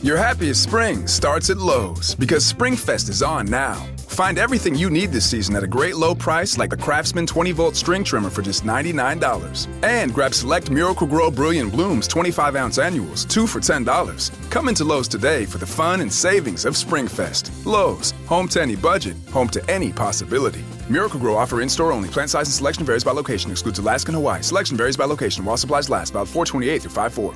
Your happiest spring starts at Lowe's because SpringFest is on now. Find everything you need this season at a great low price like the Craftsman 20 volt string trimmer for just $99. And grab select Miracle-Gro Brilliant Blooms 25 ounce annuals, two for $10. Come into Lowe's today for the fun and savings of SpringFest. Lowe's, home to any budget, home to any possibility. Miracle-Gro offer in store only. Plant size and selection varies by location, excludes Alaska and Hawaii. Selection varies by location while supplies last, about 428 through 54.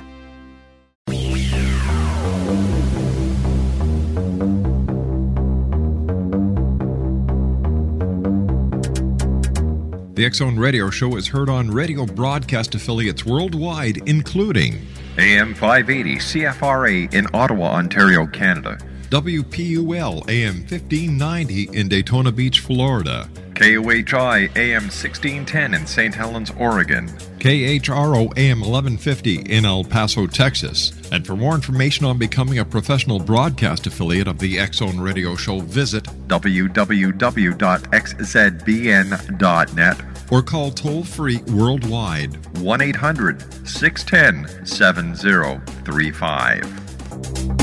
The X Zone Radio Show is heard on radio broadcast affiliates worldwide, including AM 580 CFRA in Ottawa, Ontario, Canada. WPUL AM 1590 in Daytona Beach, Florida. KOHI AM 1610 in St. Helens, Oregon. KHRO AM 1150 in El Paso, Texas. And for more information on becoming a professional broadcast affiliate of the X Zone Radio Show, visit www.xzbn.net or call toll free worldwide 1 800 610 7035.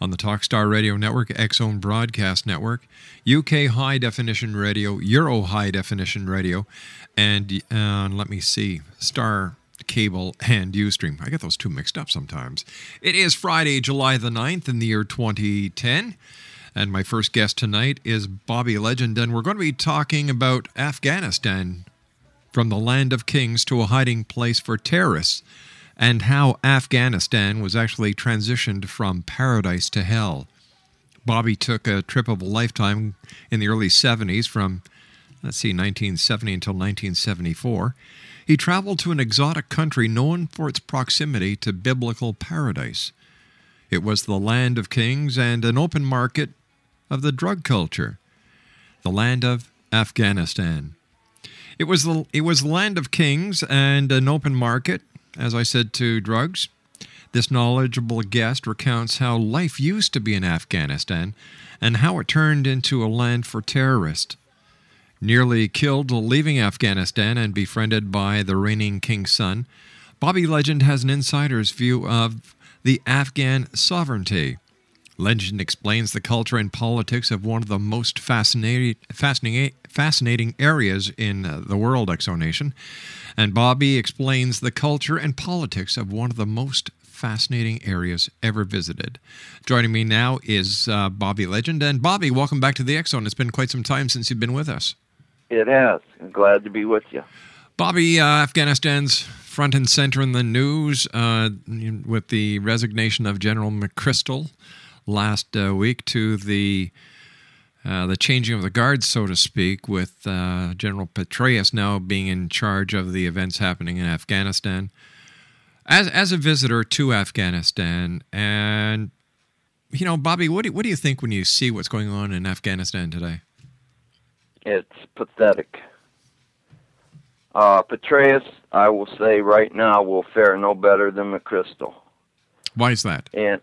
on the Talkstar Radio Network, Zone Broadcast Network, UK High Definition Radio, Euro High Definition Radio, and uh, let me see, Star Cable and Ustream. I get those two mixed up sometimes. It is Friday, July the 9th in the year 2010. And my first guest tonight is Bobby Legend, and we're going to be talking about Afghanistan from the land of kings to a hiding place for terrorists, and how Afghanistan was actually transitioned from paradise to hell. Bobby took a trip of a lifetime in the early 70s from, let's see, 1970 until 1974. He traveled to an exotic country known for its proximity to biblical paradise. It was the land of kings and an open market of the drug culture, the land of Afghanistan. It was the it was the land of kings and an open market, as I said, to drugs. This knowledgeable guest recounts how life used to be in Afghanistan and how it turned into a land for terrorists. Nearly killed leaving Afghanistan and befriended by the reigning king's son, Bobby Legend has an insider's view of the Afghan sovereignty. Legend explains the culture and politics of one of the most fascinating, fascinating, fascinating areas in uh, the world, Exonation. And Bobby explains the culture and politics of one of the most fascinating areas ever visited. Joining me now is uh, Bobby Legend. And Bobby, welcome back to the Zone. It's been quite some time since you've been with us. It has. I'm glad to be with you. Bobby, uh, Afghanistan's front and center in the news uh, with the resignation of General McChrystal last uh, week to the uh, the changing of the guards, so to speak, with uh, General Petraeus now being in charge of the events happening in Afghanistan. As as a visitor to Afghanistan, and you know, Bobby, what do what do you think when you see what's going on in Afghanistan today? It's pathetic. Uh, Petraeus, I will say right now, will fare no better than McChrystal. Why is that? And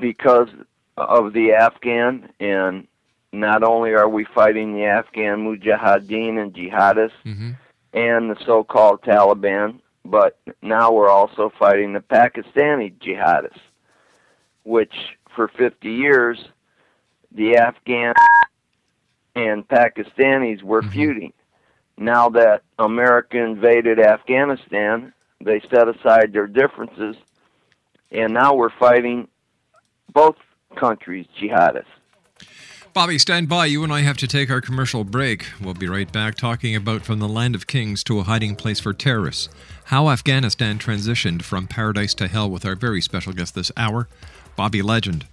because of the Afghan, and not only are we fighting the Afghan mujahideen and jihadists Mm-hmm. and the so-called Taliban, but now we're also fighting the Pakistani jihadists, which for 50 years the Afghan and Pakistanis were feuding. Now that America invaded Afghanistan, they set aside their differences, and now we're fighting both countries' jihadists. Bobby, stand by. You and I have to take our commercial break. We'll be right back talking about From the Land of Kings to a Hiding Place for Terrorists, how Afghanistan transitioned from paradise to hell with our very special guest this hour, Bobby Legend.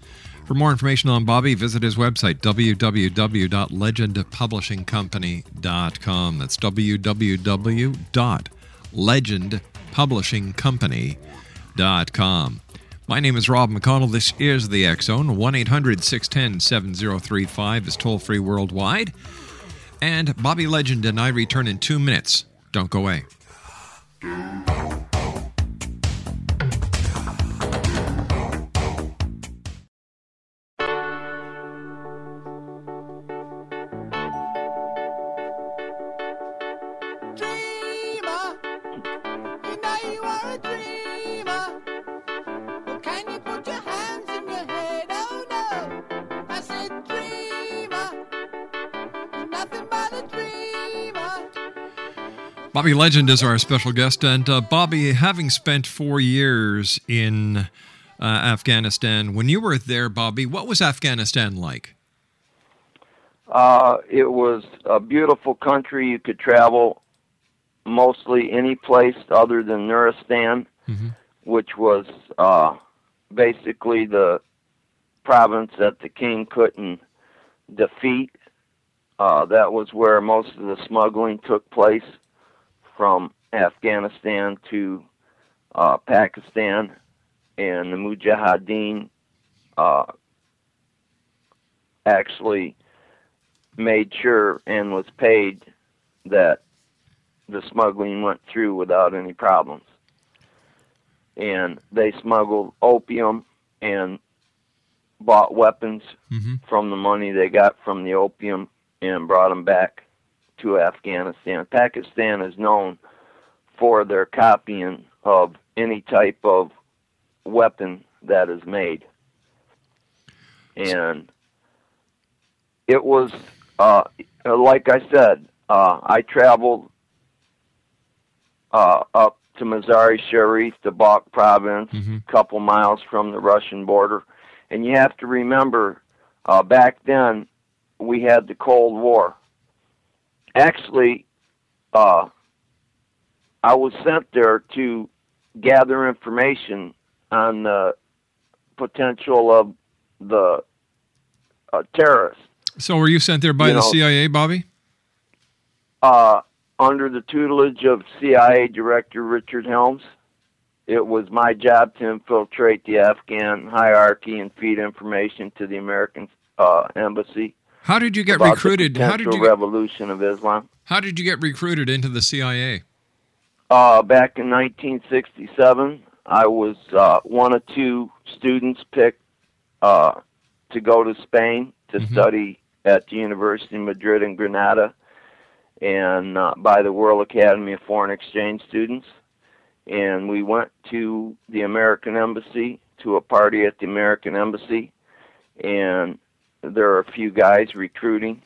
For more information on Bobby, visit his website, www.legendpublishingcompany.com. That's www.legendpublishingcompany.com. My name is Rob McConnell. This is the Zone. 1 800 610 7035 is toll free worldwide. And Bobby Legend and I return in two minutes. Don't go away. Bobby Legend is our special guest. And uh, Bobby, having spent four years in uh, Afghanistan, when you were there, Bobby, what was Afghanistan like? Uh, it was a beautiful country. You could travel mostly any place other than Nuristan, Mhm. which was uh, basically the province that the king couldn't defeat. Uh, that was where most of the smuggling took place from Afghanistan to uh, Pakistan, and the Mujahideen uh, actually made sure and was paid that the smuggling went through without any problems. And they smuggled opium and bought weapons Mhm. from the money they got from the opium and brought them back to Afghanistan. Pakistan is known for their copying of any type of weapon that is made. And it was, uh, like I said, uh, I traveled uh, up to Mazari Sharif, the Balkh province, a couple miles from the Russian border. And you have to remember, uh, back then, we had the Cold War. Actually, uh, I was sent there to gather information on the potential of the uh, terrorists. So, were you sent there by You the know- CIA, Bobby? uh, under the tutelage of CIA Director Richard Helms. It was my job to infiltrate the Afghan hierarchy and feed information to the American uh, embassy How did you get recruited? How did you revolution of Islam. how did you get recruited into the CIA? Uh, back in 1967, I was uh, one of two students picked uh, to go to Spain to Mhm. study at the University of Madrid in Granada, and uh, by the World Academy of Foreign Exchange Students. And we went to the American Embassy to a party at the American Embassy, and there are a few guys recruiting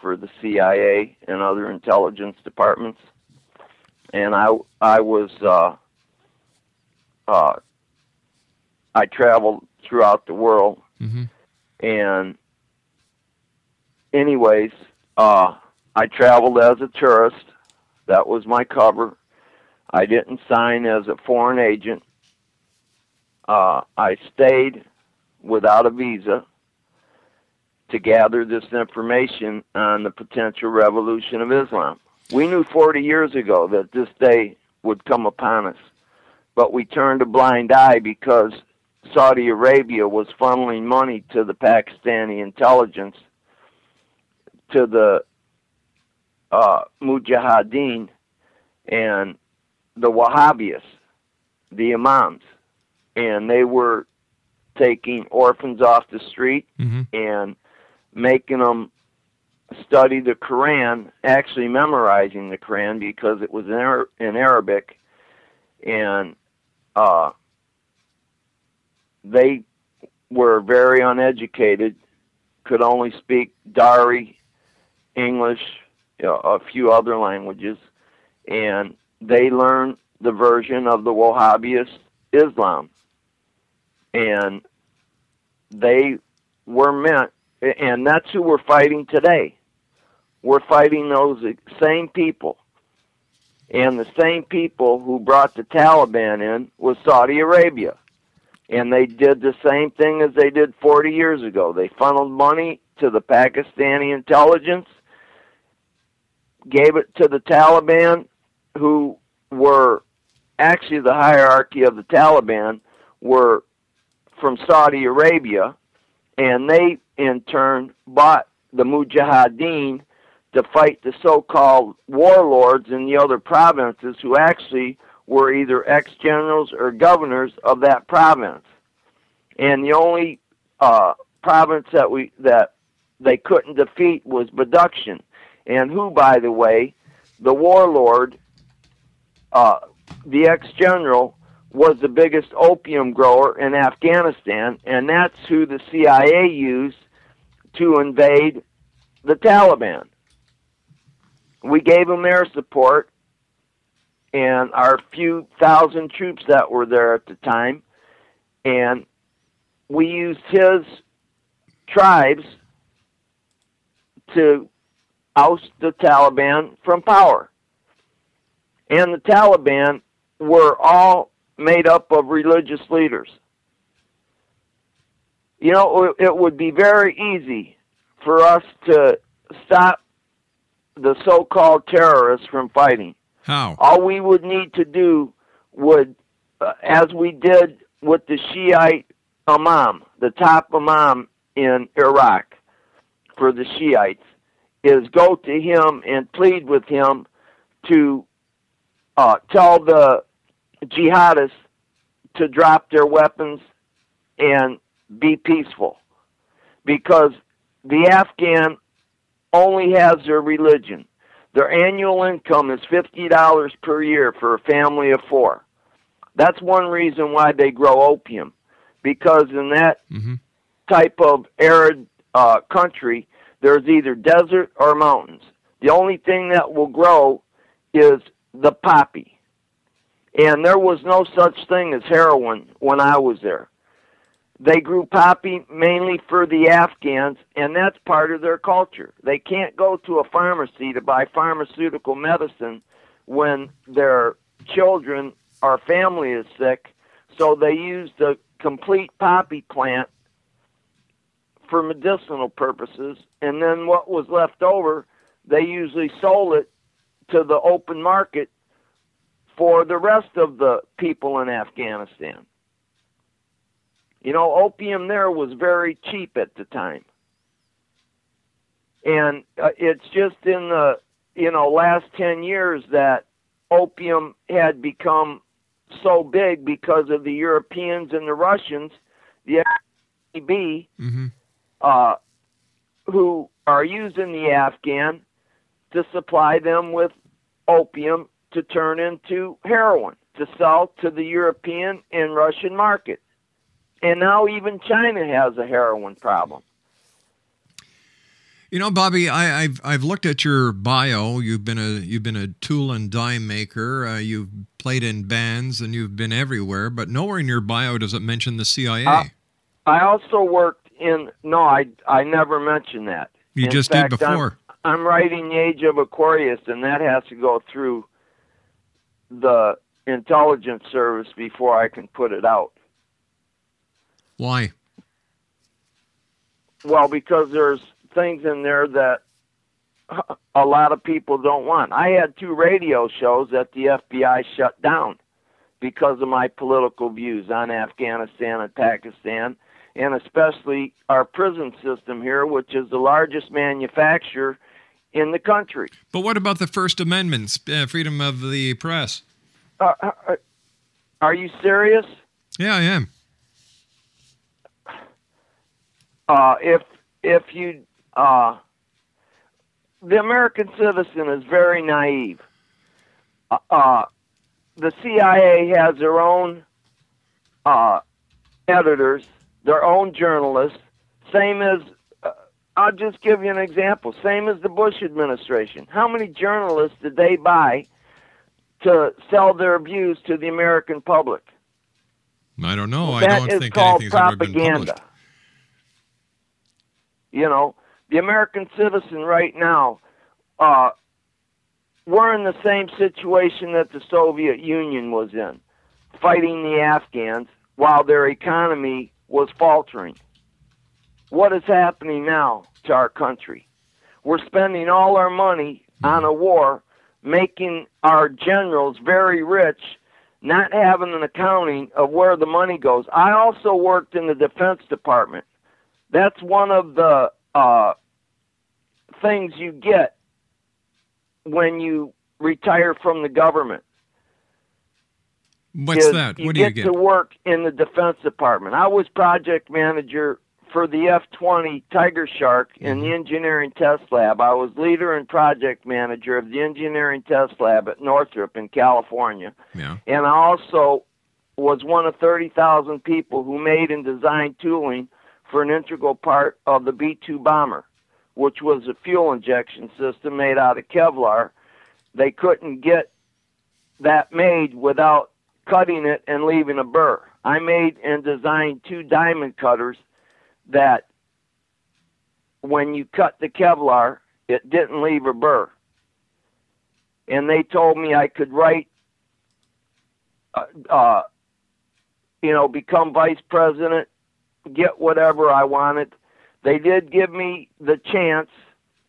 for the CIA and other intelligence departments. And I I was uh, uh, I traveled throughout the world, Mhm. and anyways, uh, I traveled as a tourist. That was my cover. I didn't sign as a foreign agent. Uh, I stayed without a visa to gather this information on the potential revolution of Islam. We knew 40 years ago that this day would come upon us, but we turned a blind eye because Saudi Arabia was funneling money to the Pakistani intelligence, to the uh, Mujahideen, and the Wahhabis, the Imams, and they were taking orphans off the street Mhm. and making them study the Quran, actually memorizing the Quran because it was in, Ar- in Arabic, and uh, they were very uneducated, could only speak Dari, English, you know, a few other languages, and they learned the version of the Wahhabist Islam, and they were meant, and that's who we're fighting today. We're fighting those same people. And the same people who brought the Taliban in was Saudi Arabia. And they did the same thing as they did 40 years ago. They funneled money to the Pakistani intelligence, gave it to the Taliban, who were actually the hierarchy of the Taliban were from Saudi Arabia, and they in turn bought the Mujahideen to fight the so-called warlords in the other provinces who actually were either ex-generals or governors of that province. And the only uh, province that we that they couldn't defeat was Badakhshan, and who, by the way, the warlord, uh, the ex-general, was the biggest opium grower in Afghanistan, and that's who the CIA used to invade the Taliban. We gave them their support, and our few thousand troops that were there at the time, and we used his tribes to oust the Taliban from power. And the Taliban were all made up of religious leaders. You know, it would be very easy for us to stop the so-called terrorists from fighting. How? All we would need to do would, uh, as we did with the Shiite Imam, the top Imam in Iraq for the Shiites, is go to him and plead with him to uh, tell the jihadists to drop their weapons and be peaceful. Because the Afghan only has their religion. Their annual income is $50 per year for a family of four. That's one reason why they grow opium. Because in that Mhm. type of arid uh, country, there's either desert or mountains. The only thing that will grow is the poppy. And there was no such thing as heroin when I was there. They grew poppy mainly for the Afghans, and that's part of their culture. They can't go to a pharmacy to buy pharmaceutical medicine when their children or family is sick, so they use the complete poppy plant for medicinal purposes, and then what was left over, they usually sold it to the open market for the rest of the people in Afghanistan. You know, opium there was very cheap at the time. And uh, it's just in the, you know, last 10 years that opium had become so big because of the Europeans and the Russians, the FDB, hmm uh, who are using the Afghan to supply them with opium to turn into heroin to sell to the European and Russian market. And now even China has a heroin problem. You know, Bobby, I, I've I've looked at your bio. You've been a you've been a tool and die maker. Uh, you've played in bands and you've been everywhere, but nowhere in your bio does it mention the CIA. Uh, I also worked in no, I I never mentioned that. you in just fact, did before. I'm, I'm writing the Age of Aquarius, and that has to go through the intelligence service before I can put it out. Why? Well, because there's things in there that a lot of people don't want. I had two radio shows that the FBI shut down because of my political views on Afghanistan and Pakistan, and especially our prison system here, which is the largest manufacturer in the country. But what about the First Amendment, uh, freedom of the press? Uh, uh, are you serious? Yeah, I am. uh, if if you uh, the American citizen is very naive. Uh, uh, the CIA has their own uh, editors, their own journalists. Same as uh, I'll just give you an example. Same as the Bush administration. How many journalists did they buy to sell their views to the American public? I don't know. I don't is think called anything's ever been propaganda. You know, the American citizen right now, uh, we're in the same situation that the Soviet Union was in, fighting the Afghans while their economy was faltering. What is happening now to our country? We're spending all our money on a war, making our generals very rich, not having an accounting of where the money goes. I also worked in the Defense Department that's one of the uh, things you get when you retire from the government. What's that? You What do get you get? to work in the Defense Department. I was project manager for the F-20 Tiger Shark in Mm-hmm. the engineering test lab. I was leader and project manager of the engineering test lab at Northrop in California. Yeah. And I also was one of 30,000 people who made and designed tooling for an integral part of the B 2 bomber, which was a fuel injection system made out of Kevlar. They couldn't get that made without cutting it and leaving a burr. I made and designed two diamond cutters that, when you cut the Kevlar, it didn't leave a burr. And they told me I could write uh, uh, you know, become vice president, get whatever I wanted. They did give me the chance,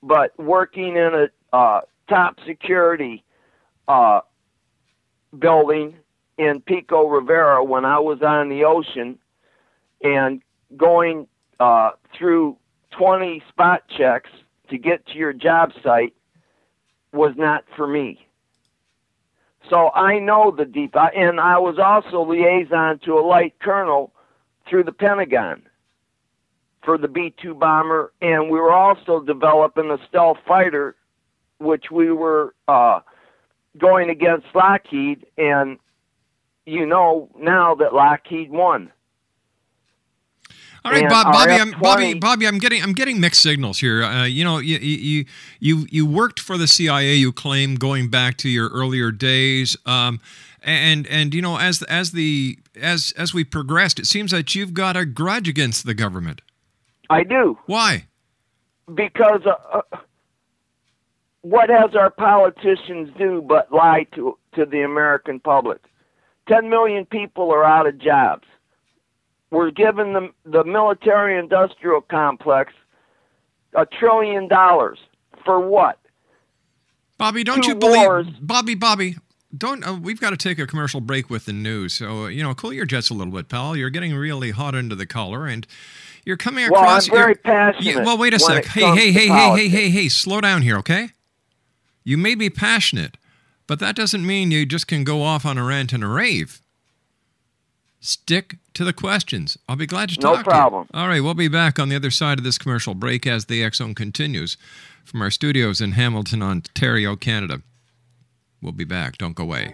but working in a uh, top security uh, building in Pico Rivera when I was on the ocean and going uh, through 20 spot checks to get to your job site was not for me. So I know the deep, and I was also liaison to a light colonel through the Pentagon for the B 2 bomber, and we were also developing a stealth fighter, which we were uh, going against Lockheed, and you know now that Lockheed won. All right, Bob, Bobby, I'm, Bobby, Bobby, I'm getting, I'm getting mixed signals here. Uh, you know, you, you, you, you worked for the CIA. You claim going back to your earlier days, um, and and you know, as as the as as we progressed, it seems that you've got a grudge against the government. I do. Why? because uh, uh, what has our politicians do but lie to to the American public? Ten million people are out of jobs. We're giving the the military industrial complex a trillion dollars for what? Bobby, don't Two you believe? wars. Bobby, Bobby, don't. Uh, we've got to take a commercial break with the news. So uh, you know, cool your jets a little bit, pal. You're getting really hot under the collar, and you're coming Well, across. I'm very passionate Yeah, well, wait a sec. Hey, hey, hey, hey, hey, hey, hey. Slow down here, okay? You may be passionate, but that doesn't mean you just can go off on a rant and a rave. Stick to the questions. I'll be glad to No talk problem. to you. All right, we'll be back on the other side of this commercial break as the Zone continues from our studios in Hamilton, Ontario, Canada. We'll be back. Don't go away.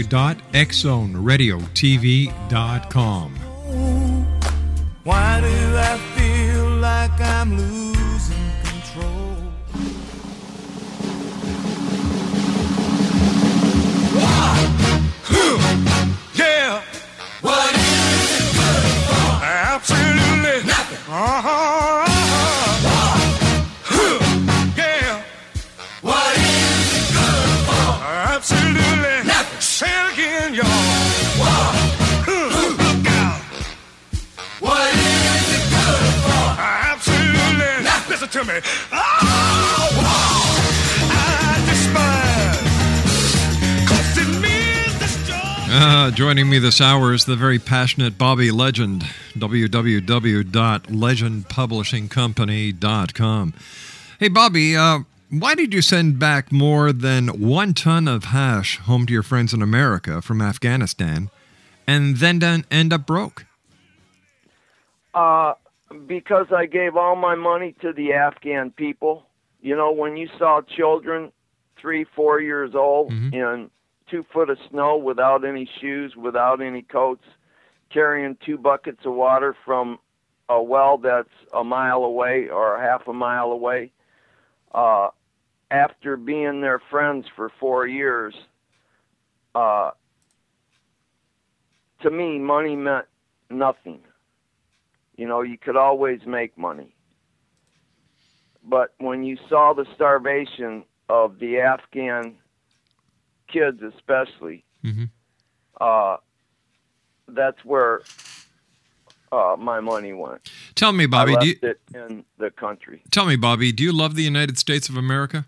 www.xzoneradiotv.com. Why to me. Oh, I despise. 'Cause it means destroy. Uh, joining me this hour is the very passionate Bobby Legend, www.legendpublishingcompany.com. Hey, Bobby, uh, why did you send back more than one ton of hash home to your friends in America from Afghanistan and then end up broke? Uh, because I gave all my money to the Afghan people. You know, when you saw children, three, four years old, in two foot of snow without any shoes, without any coats, carrying two buckets of water from a well that's a mile away or half a mile away, uh, after being their friends for four years, uh, to me, money meant nothing. You know, you could always make money. But when you saw the starvation of the Afghan kids, especially, Mhm. uh, that's where uh, my money went. Tell me, Bobby, I do you, it in the country. tell me, Bobby, do you love the United States of America?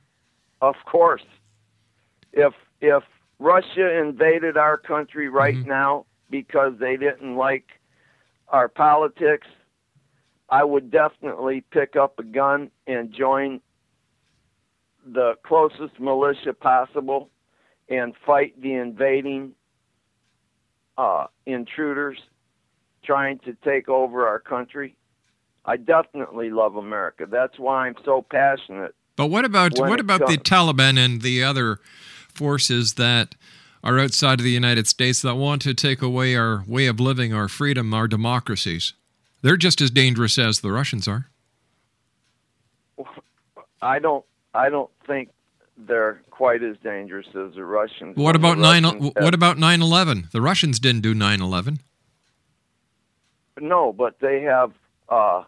Of course, if if Russia invaded our country right Mm-hmm. now because they didn't like our politics, I would definitely pick up a gun and join the closest militia possible and fight the invading uh, intruders trying to take over our country. I definitely love America. That's why I'm so passionate But what about what about the Taliban and the other forces that are outside of the United States that want to take away our way of living, our freedom, our democracies? They're just as dangerous as the Russians are. I don't I don't think they're quite as dangerous as the Russians. What about nine? Russians What about nine eleven? The Russians didn't do nine eleven. No, but they have uh,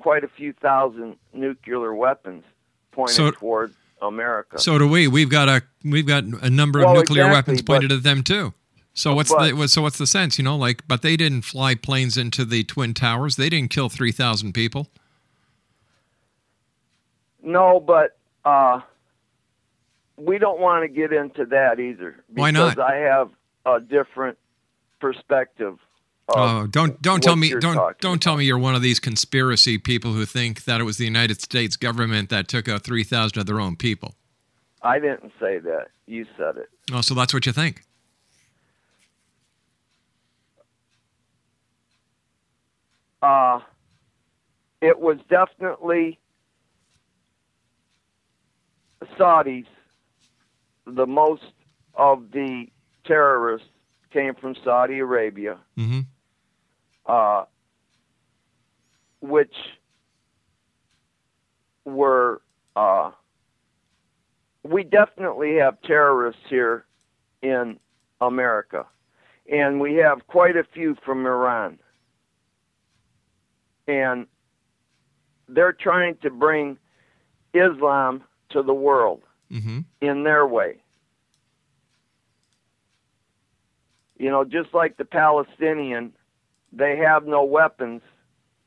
quite a few thousand nuclear weapons pointed So- toward America. So do we. We've got a we've got a number of nuclear exactly, weapons pointed at them too. So what's But- the so what's the sense? You know, like, but they didn't fly planes into the twin towers. They didn't kill three thousand people. no, but uh, we don't want to get into that either. Because Why not? I have a different perspective. Oh, don't don't tell me you're don't don't tell me you're one of these conspiracy people who think that it was the United States government that took out three thousand of their own people. I didn't say that. You said it. Oh, so that's what you think? Uh, it was definitely Saudis. The most of the terrorists came from Saudi Arabia. Mm-hmm. uh, which were uh, we definitely have terrorists here in America, and we have quite a few from Iran, and they're trying to bring Islam to the world Mm-hmm. in their way. You know, just like the Palestinian, they have no weapons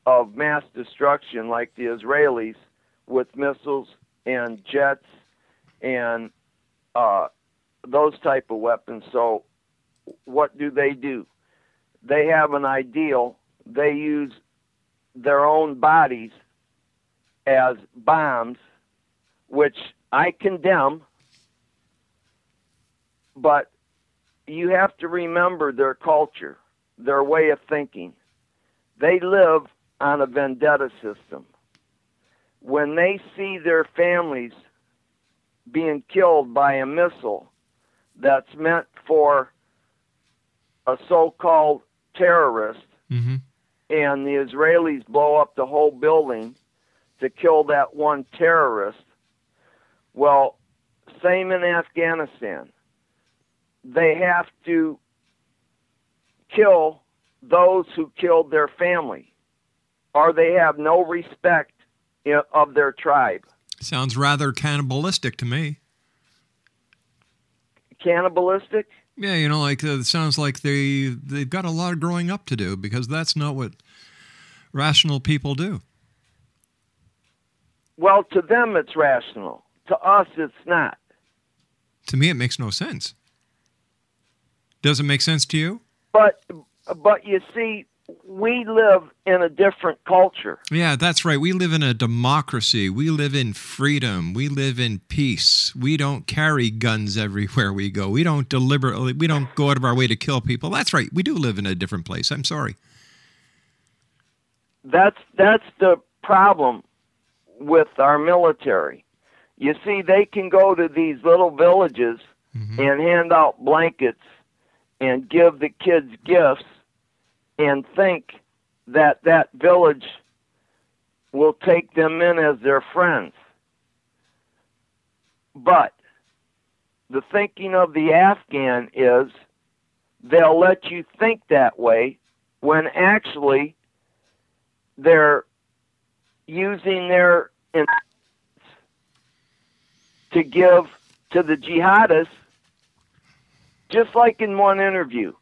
of mass destruction like the Israelis with missiles and jets and uh, those type of weapons. So, what do they do? They have an ideal. They use their own bodies as bombs, which I condemn. But you have to remember their culture, their way of thinking. They live on a vendetta system. When they see their families being killed by a missile that's meant for a so called terrorist, Mm-hmm. And the Israelis blow up the whole building to kill that one terrorist. Well, same in Afghanistan. They have to kill those who killed their family, or they have no respect of their tribe. Sounds rather cannibalistic to me. Cannibalistic? Yeah, you know, like uh, it sounds like they they've got a lot of growing up to do because that's not what rational people do. Well, to them it's rational. To us, it's not. To me, it makes no sense. Does it make sense to you? But, but you see, we live in a different culture. Yeah, that's right. We live in a democracy. We live in freedom. We live in peace. We don't carry guns everywhere we go. We don't deliberately, we don't go out of our way to kill people. That's right. We do live in a different place. I'm sorry. That's that's the problem with our military. You see, they can go to these little villages mm-hmm. and hand out blankets and give the kids gifts and think that that village will take them in as their friends. But the thinking of the Afghan is they'll let you think that way when actually they're using their to give to the jihadists, just like in one interview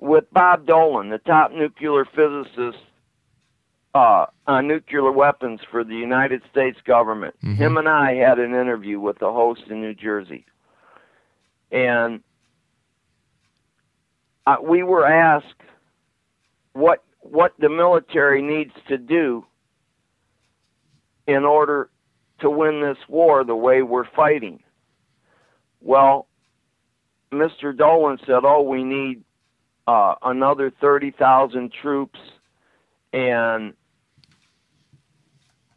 with Bob Dolan, the top nuclear physicist uh, on nuclear weapons for the United States government. Him and I had an interview with the host in New Jersey, and uh, we were asked what what the military needs to do in order to win this war the way we're fighting. Well, Mr. Dolan said, "Oh, we need uh, another thirty thousand troops and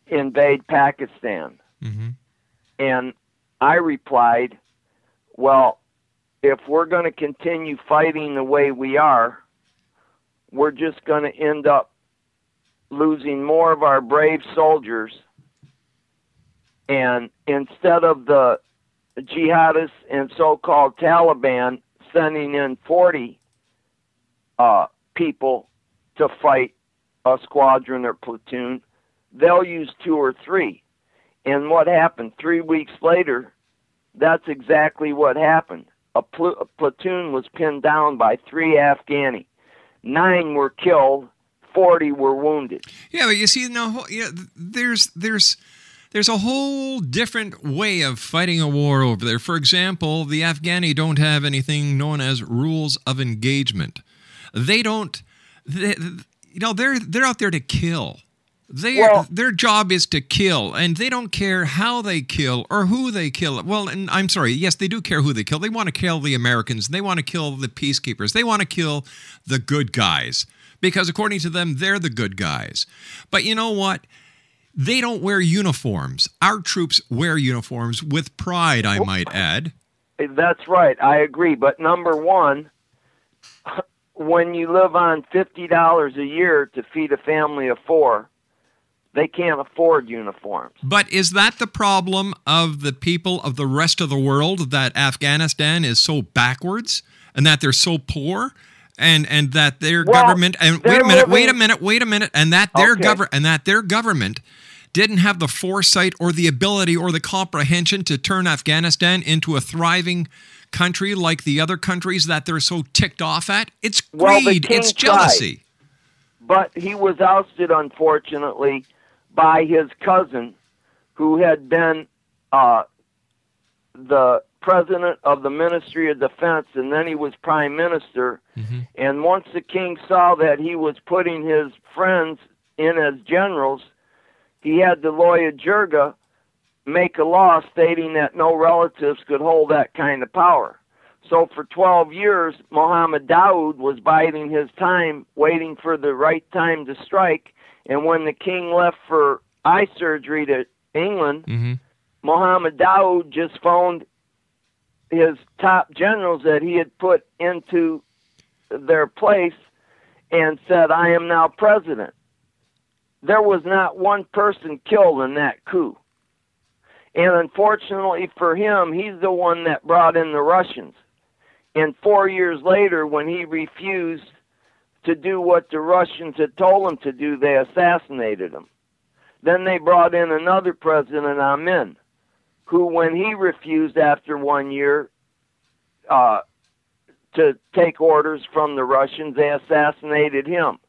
invade Pakistan." Mm-hmm. And I replied, "Well, if we're going to continue fighting the way we are, we're just going to end up losing more of our brave soldiers. And instead of the jihadists and so called Taliban sending in 40 uh, people to fight a squadron or platoon, they'll use two or three. And what happened? Three weeks later, that's exactly what happened. A, pl- a platoon was pinned down by three Afghani. Nine were killed, 40 were wounded. Yeah, but you see, now, yeah, there's there's there's a whole different way of fighting a war over there. For example, the Afghani don't have anything known as rules of engagement. They don't, they, you know, they're they're out there to kill. They Well- their job is to kill, and they don't care how they kill or who they kill. Well, and I'm sorry, yes, they do care who they kill. They want to kill the Americans. They want to kill the peacekeepers. They want to kill the good guys because, according to them, they're the good guys. But you know what? They don't wear uniforms. Our troops wear uniforms with pride, I might add. That's right. I agree. But number one, when you live on fifty dollars a year to feed a family of four, they can't afford uniforms. But is that the problem of the people of the rest of the world that Afghanistan is so backwards and that they're so poor? And, and that their Well, government and wait a minute, wait a minute, wait a minute, and that their Okay. government and that their government didn't have the foresight or the ability or the comprehension to turn Afghanistan into a thriving country like the other countries that they're so ticked off at. It's Well, greed, king it's jealousy. But he was ousted, unfortunately, by his cousin, who had been uh, the president of the Ministry of Defense, and then he was prime minister. And once the king saw that he was putting his friends in as generals, he had the Loya Jirga make a law stating that no relatives could hold that kind of power. So for 12 years, Mohammed Daoud was biding his time, waiting for the right time to strike. And when the king left for eye surgery to England, hmm Mohammed Daoud just phoned his top generals that he had put into their place and said, I am now president. There was not one person killed in that coup. And unfortunately for him, he's the one that brought in the Russians. And four years later, when he refused to do what the Russians had told him to do, they assassinated him. Then they brought in another president, Amin, who, when he refused after one year uh, to take orders from the Russians, they assassinated him.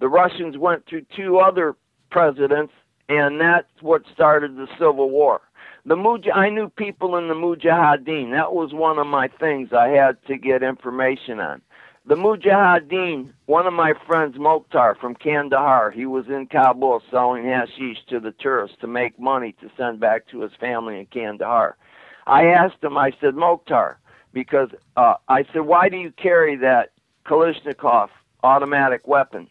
The Russians went through two other presidents, and that's what started the Civil War. The Muj- I knew people in the Mujahideen. That was one of my things I had to get information on. The Mujahideen, one of my friends, Mokhtar from Kandahar, he was in Kabul selling hashish to the tourists to make money to send back to his family in Kandahar. I asked him, I said, Mokhtar, because uh, I said, why do you carry that Kalashnikov automatic weapon?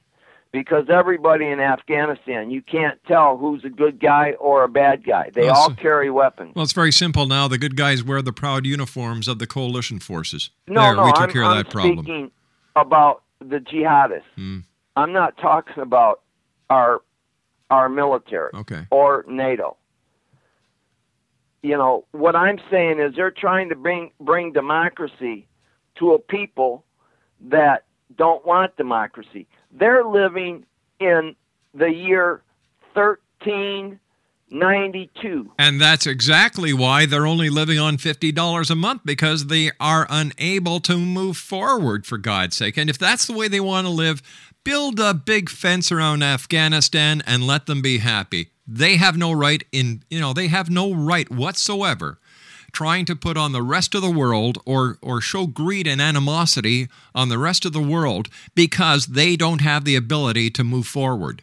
Because everybody in Afghanistan, you can't tell who's a good guy or a bad guy. They Well, all carry weapons. Well, it's very simple now. The good guys wear the proud uniforms of the coalition forces. No, there, no, we took I'm, care of I'm that problem. speaking about the jihadists. Hmm. I'm not talking about our our military Okay. or NATO. You know what I'm saying is they're trying to bring bring democracy to a people that don't want democracy. They're living in the year 1392. And that's exactly why they're only living on $50 a month because they are unable to move forward, for God's sake. And if that's the way they want to live, build a big fence around Afghanistan and let them be happy. They have no right in, you know, they have no right whatsoever trying to put on the rest of the world or or show greed and animosity on the rest of the world because they don't have the ability to move forward.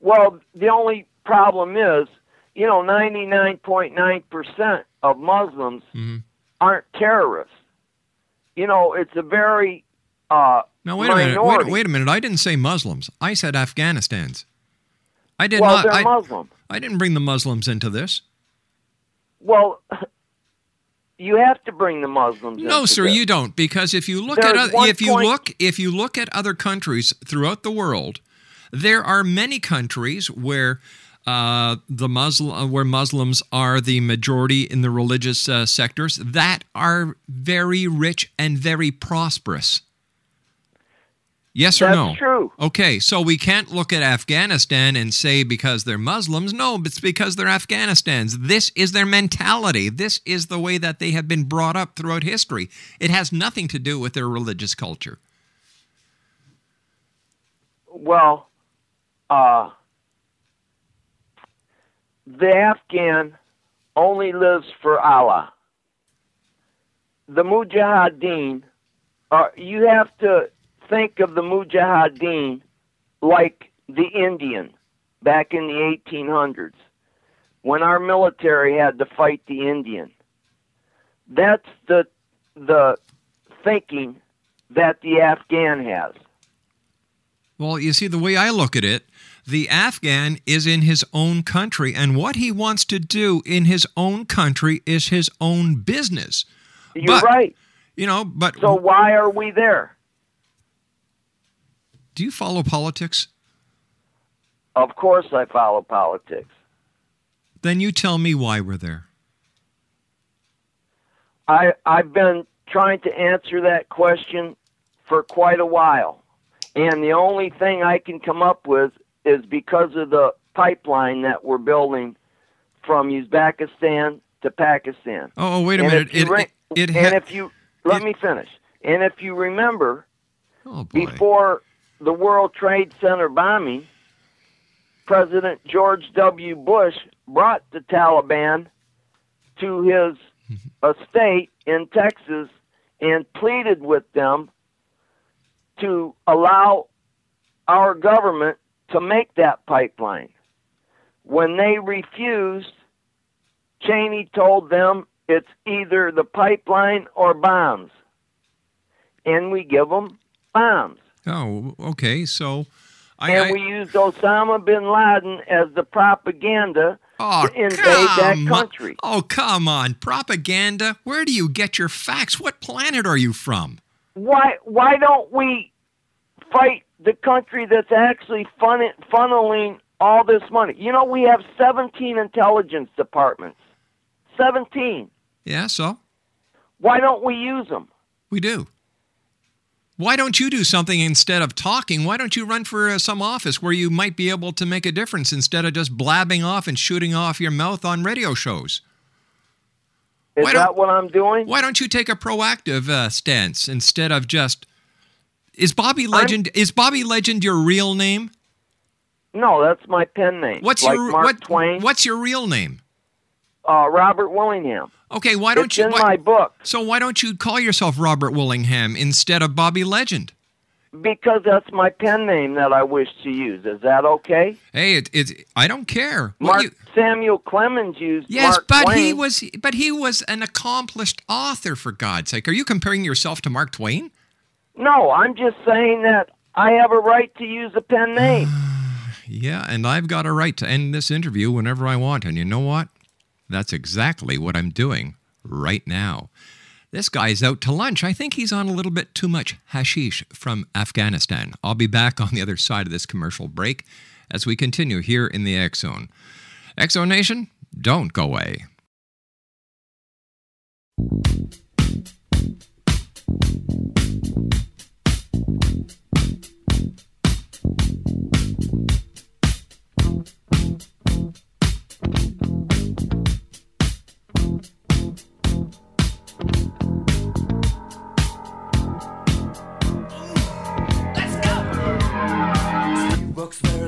Well, the only problem is, you know, 99.9% of Muslims Mhm. aren't terrorists. You know, it's a very uh, Now wait a minute. Wait, wait a minute. I didn't say Muslims. I said Afghanistan's. I did well, not. they're I, Muslim. I didn't bring the Muslims into this. Well, you have to bring the Muslims. No, sir, this. you don't. Because if you look at oth- one if you point- look if you look at other countries throughout the world, there are many countries where uh, the Muslim uh, where Muslims are the majority in the religious uh, sectors that are very rich and very prosperous. Yes or That's no? true. Okay, so we can't look at Afghanistan and say because they're Muslims. No, it's because they're Afghanistans. This is their mentality. This is the way that they have been brought up throughout history. It has nothing to do with their religious culture. Well, uh, the Afghan only lives for Allah. The Mujahideen, uh, you have to think of the Mujahideen like the Indian back in the 1800s when our military had to fight the Indian. That's the the thinking that the Afghan has. Well, you see, the way I look at it, the Afghan is in his own country, and what he wants to do in his own country is his own business. You're But- right. You know, but So why are we there? Do you follow politics? Of course, I follow politics. Then you tell me why we're there. I I've been trying to answer that question for quite a while, and the only thing I can come up with is because of the pipeline that we're building from Uzbekistan to Pakistan. Oh, oh wait a And minute. It, re- it, it and ha- if you let it- me finish, and if you remember, oh, before the World Trade Center bombing, President George W. Bush brought the Taliban to his estate in Texas and pleaded with them to allow our government to make that pipeline. When they refused, Cheney told them it's either the pipeline or bombs. And we give them bombs. Oh, okay. So, I, and I- we used Osama bin Laden as the propaganda oh, to invade that country. On. Oh, come on. Propaganda? Where do you get your facts? What planet are you from? Why why don't we fight the country that's actually fun, funneling all this money? You know, we have 17 intelligence departments. 17. Yeah, so Why don't we use them? we do. Why don't you do something instead of talking? Why don't you run for uh, some office where you might be able to make a difference instead of just blabbing off and shooting off your mouth on radio shows? Is Why that what I'm doing? Why don't you take a proactive uh, stance instead of just Is Bobby Legend is Bobby Legend your real name? No, that's my pen name. What's like your Mark what, Twain? What's your real name? Uh, Robert Willingham. Okay, why don't it's you in why- my book So why don't you call yourself Robert Willingham instead of Bobby Legend? because that's my pen name that I wish to use. Is that okay? Hey, it, it I don't care. Mark you- Samuel Clemens used yes, Mark but he was but he was an accomplished author for God's sake. Are you comparing yourself to Mark Twain? No, I'm just saying that I have a right to use a pen name. Yeah, and I've got a right to end this interview whenever I want. And you know what? That's exactly what I'm doing right now. This guy's out to lunch. I think he's on a little bit too much hashish from Afghanistan. I'll be back on the other side of this commercial break as we continue here in the X Zone. X Zone Nation, don't go away.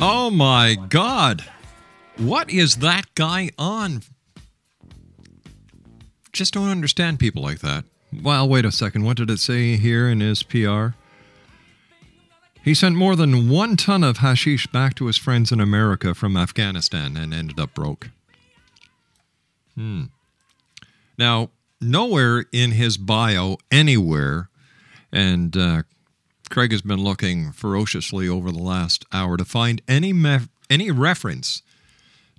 Oh my God. What is that guy on? Just don't understand people like that. Well, wait a second. What did it say here in his PR? He sent more than one ton of hashish back to his friends in America from Afghanistan and ended up broke. Hmm. Now, nowhere in his bio, anywhere, and uh, Craig has been looking ferociously over the last hour to find any any reference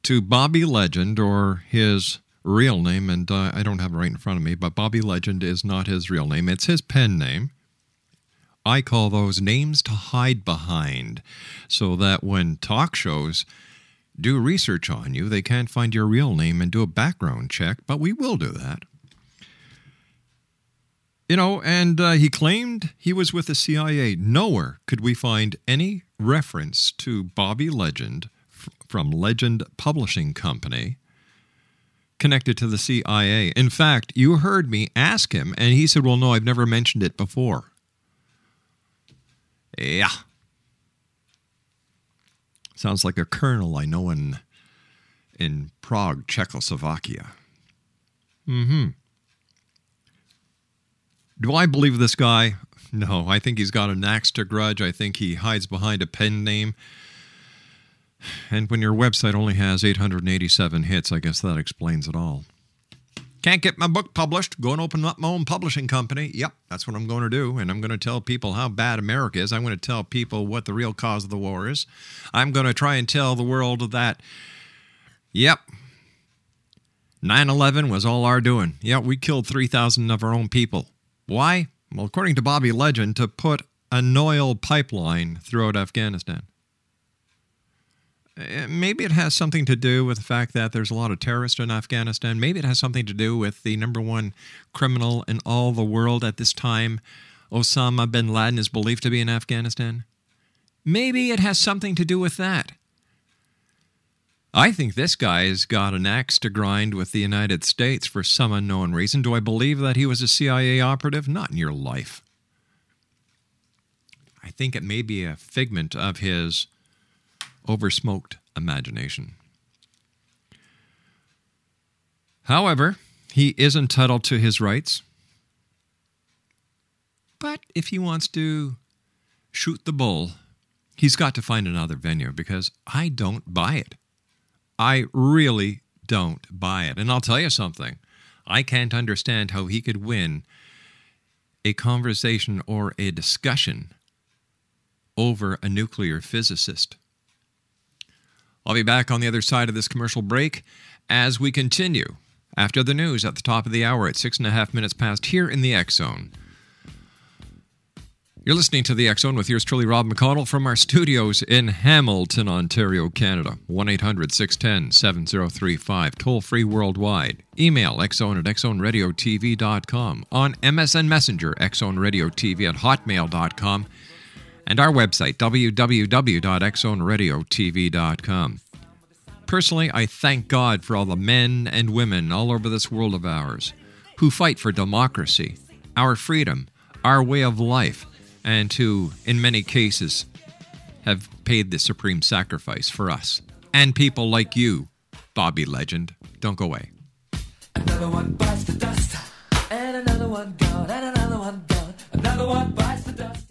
to Bobby Legend or his real name, and uh, I don't have it right in front of me, but Bobby Legend is not his real name. It's his pen name. I call those names to hide behind so that when talk shows do research on you, they can't find your real name and do a background check, but we will do that. You know, and uh, he claimed he was with the CIA. Nowhere could we find any reference to Bobby Legend f- from Legend Publishing Company connected to the CIA. In fact, you heard me ask him, and he said, Well, no, I've never mentioned it before. Yeah. Sounds like a colonel I know in, in Prague, Czechoslovakia. Mm hmm. Do I believe this guy? No, I think he's got an axe to grudge. I think he hides behind a pen name. And when your website only has 887 hits, I guess that explains it all. Can't get my book published. Go and open up my own publishing company. Yep, that's what I'm going to do. And I'm going to tell people how bad America is. I'm going to tell people what the real cause of the war is. I'm going to try and tell the world that, yep, 9 11 was all our doing. Yeah, we killed 3,000 of our own people. Why? Well, according to Bobby Legend, to put an oil pipeline throughout Afghanistan. Uh, maybe it has something to do with the fact that there's a lot of terrorists in Afghanistan. Maybe it has something to do with the number one criminal in all the world at this time, Osama bin Laden, is believed to be in Afghanistan. Maybe it has something to do with that. I think this guy's got an axe to grind with the United States for some unknown reason. Do I believe that he was a CIA operative? Not in your life. I think it may be a figment of his oversmoked imagination. However, he is entitled to his rights. But if he wants to shoot the bull, he's got to find another venue because I don't buy it. I really don't buy it. And I'll tell you something I can't understand how he could win a conversation or a discussion over a nuclear physicist. I'll be back on the other side of this commercial break as we continue after the news at the top of the hour at six and a half minutes past here in the X Zone. You're listening to the Zone with yours truly, Rob McConnell, from our studios in Hamilton, Ontario, Canada. 1 800 610 7035. Toll free worldwide. Email xzone at xzoneradiotv.com. On MSN Messenger, xzoneradiotv at hotmail.com and our website, www.xzoneradiotv.com. Personally, I thank God for all the men and women all over this world of ours who fight for democracy, our freedom, our way of life, and who, in many cases, have paid the supreme sacrifice for us. And people like you, Bobby Legend. Don't go away. Another one bites the dust, and another one gone, and another one gone. Another one bites the dust.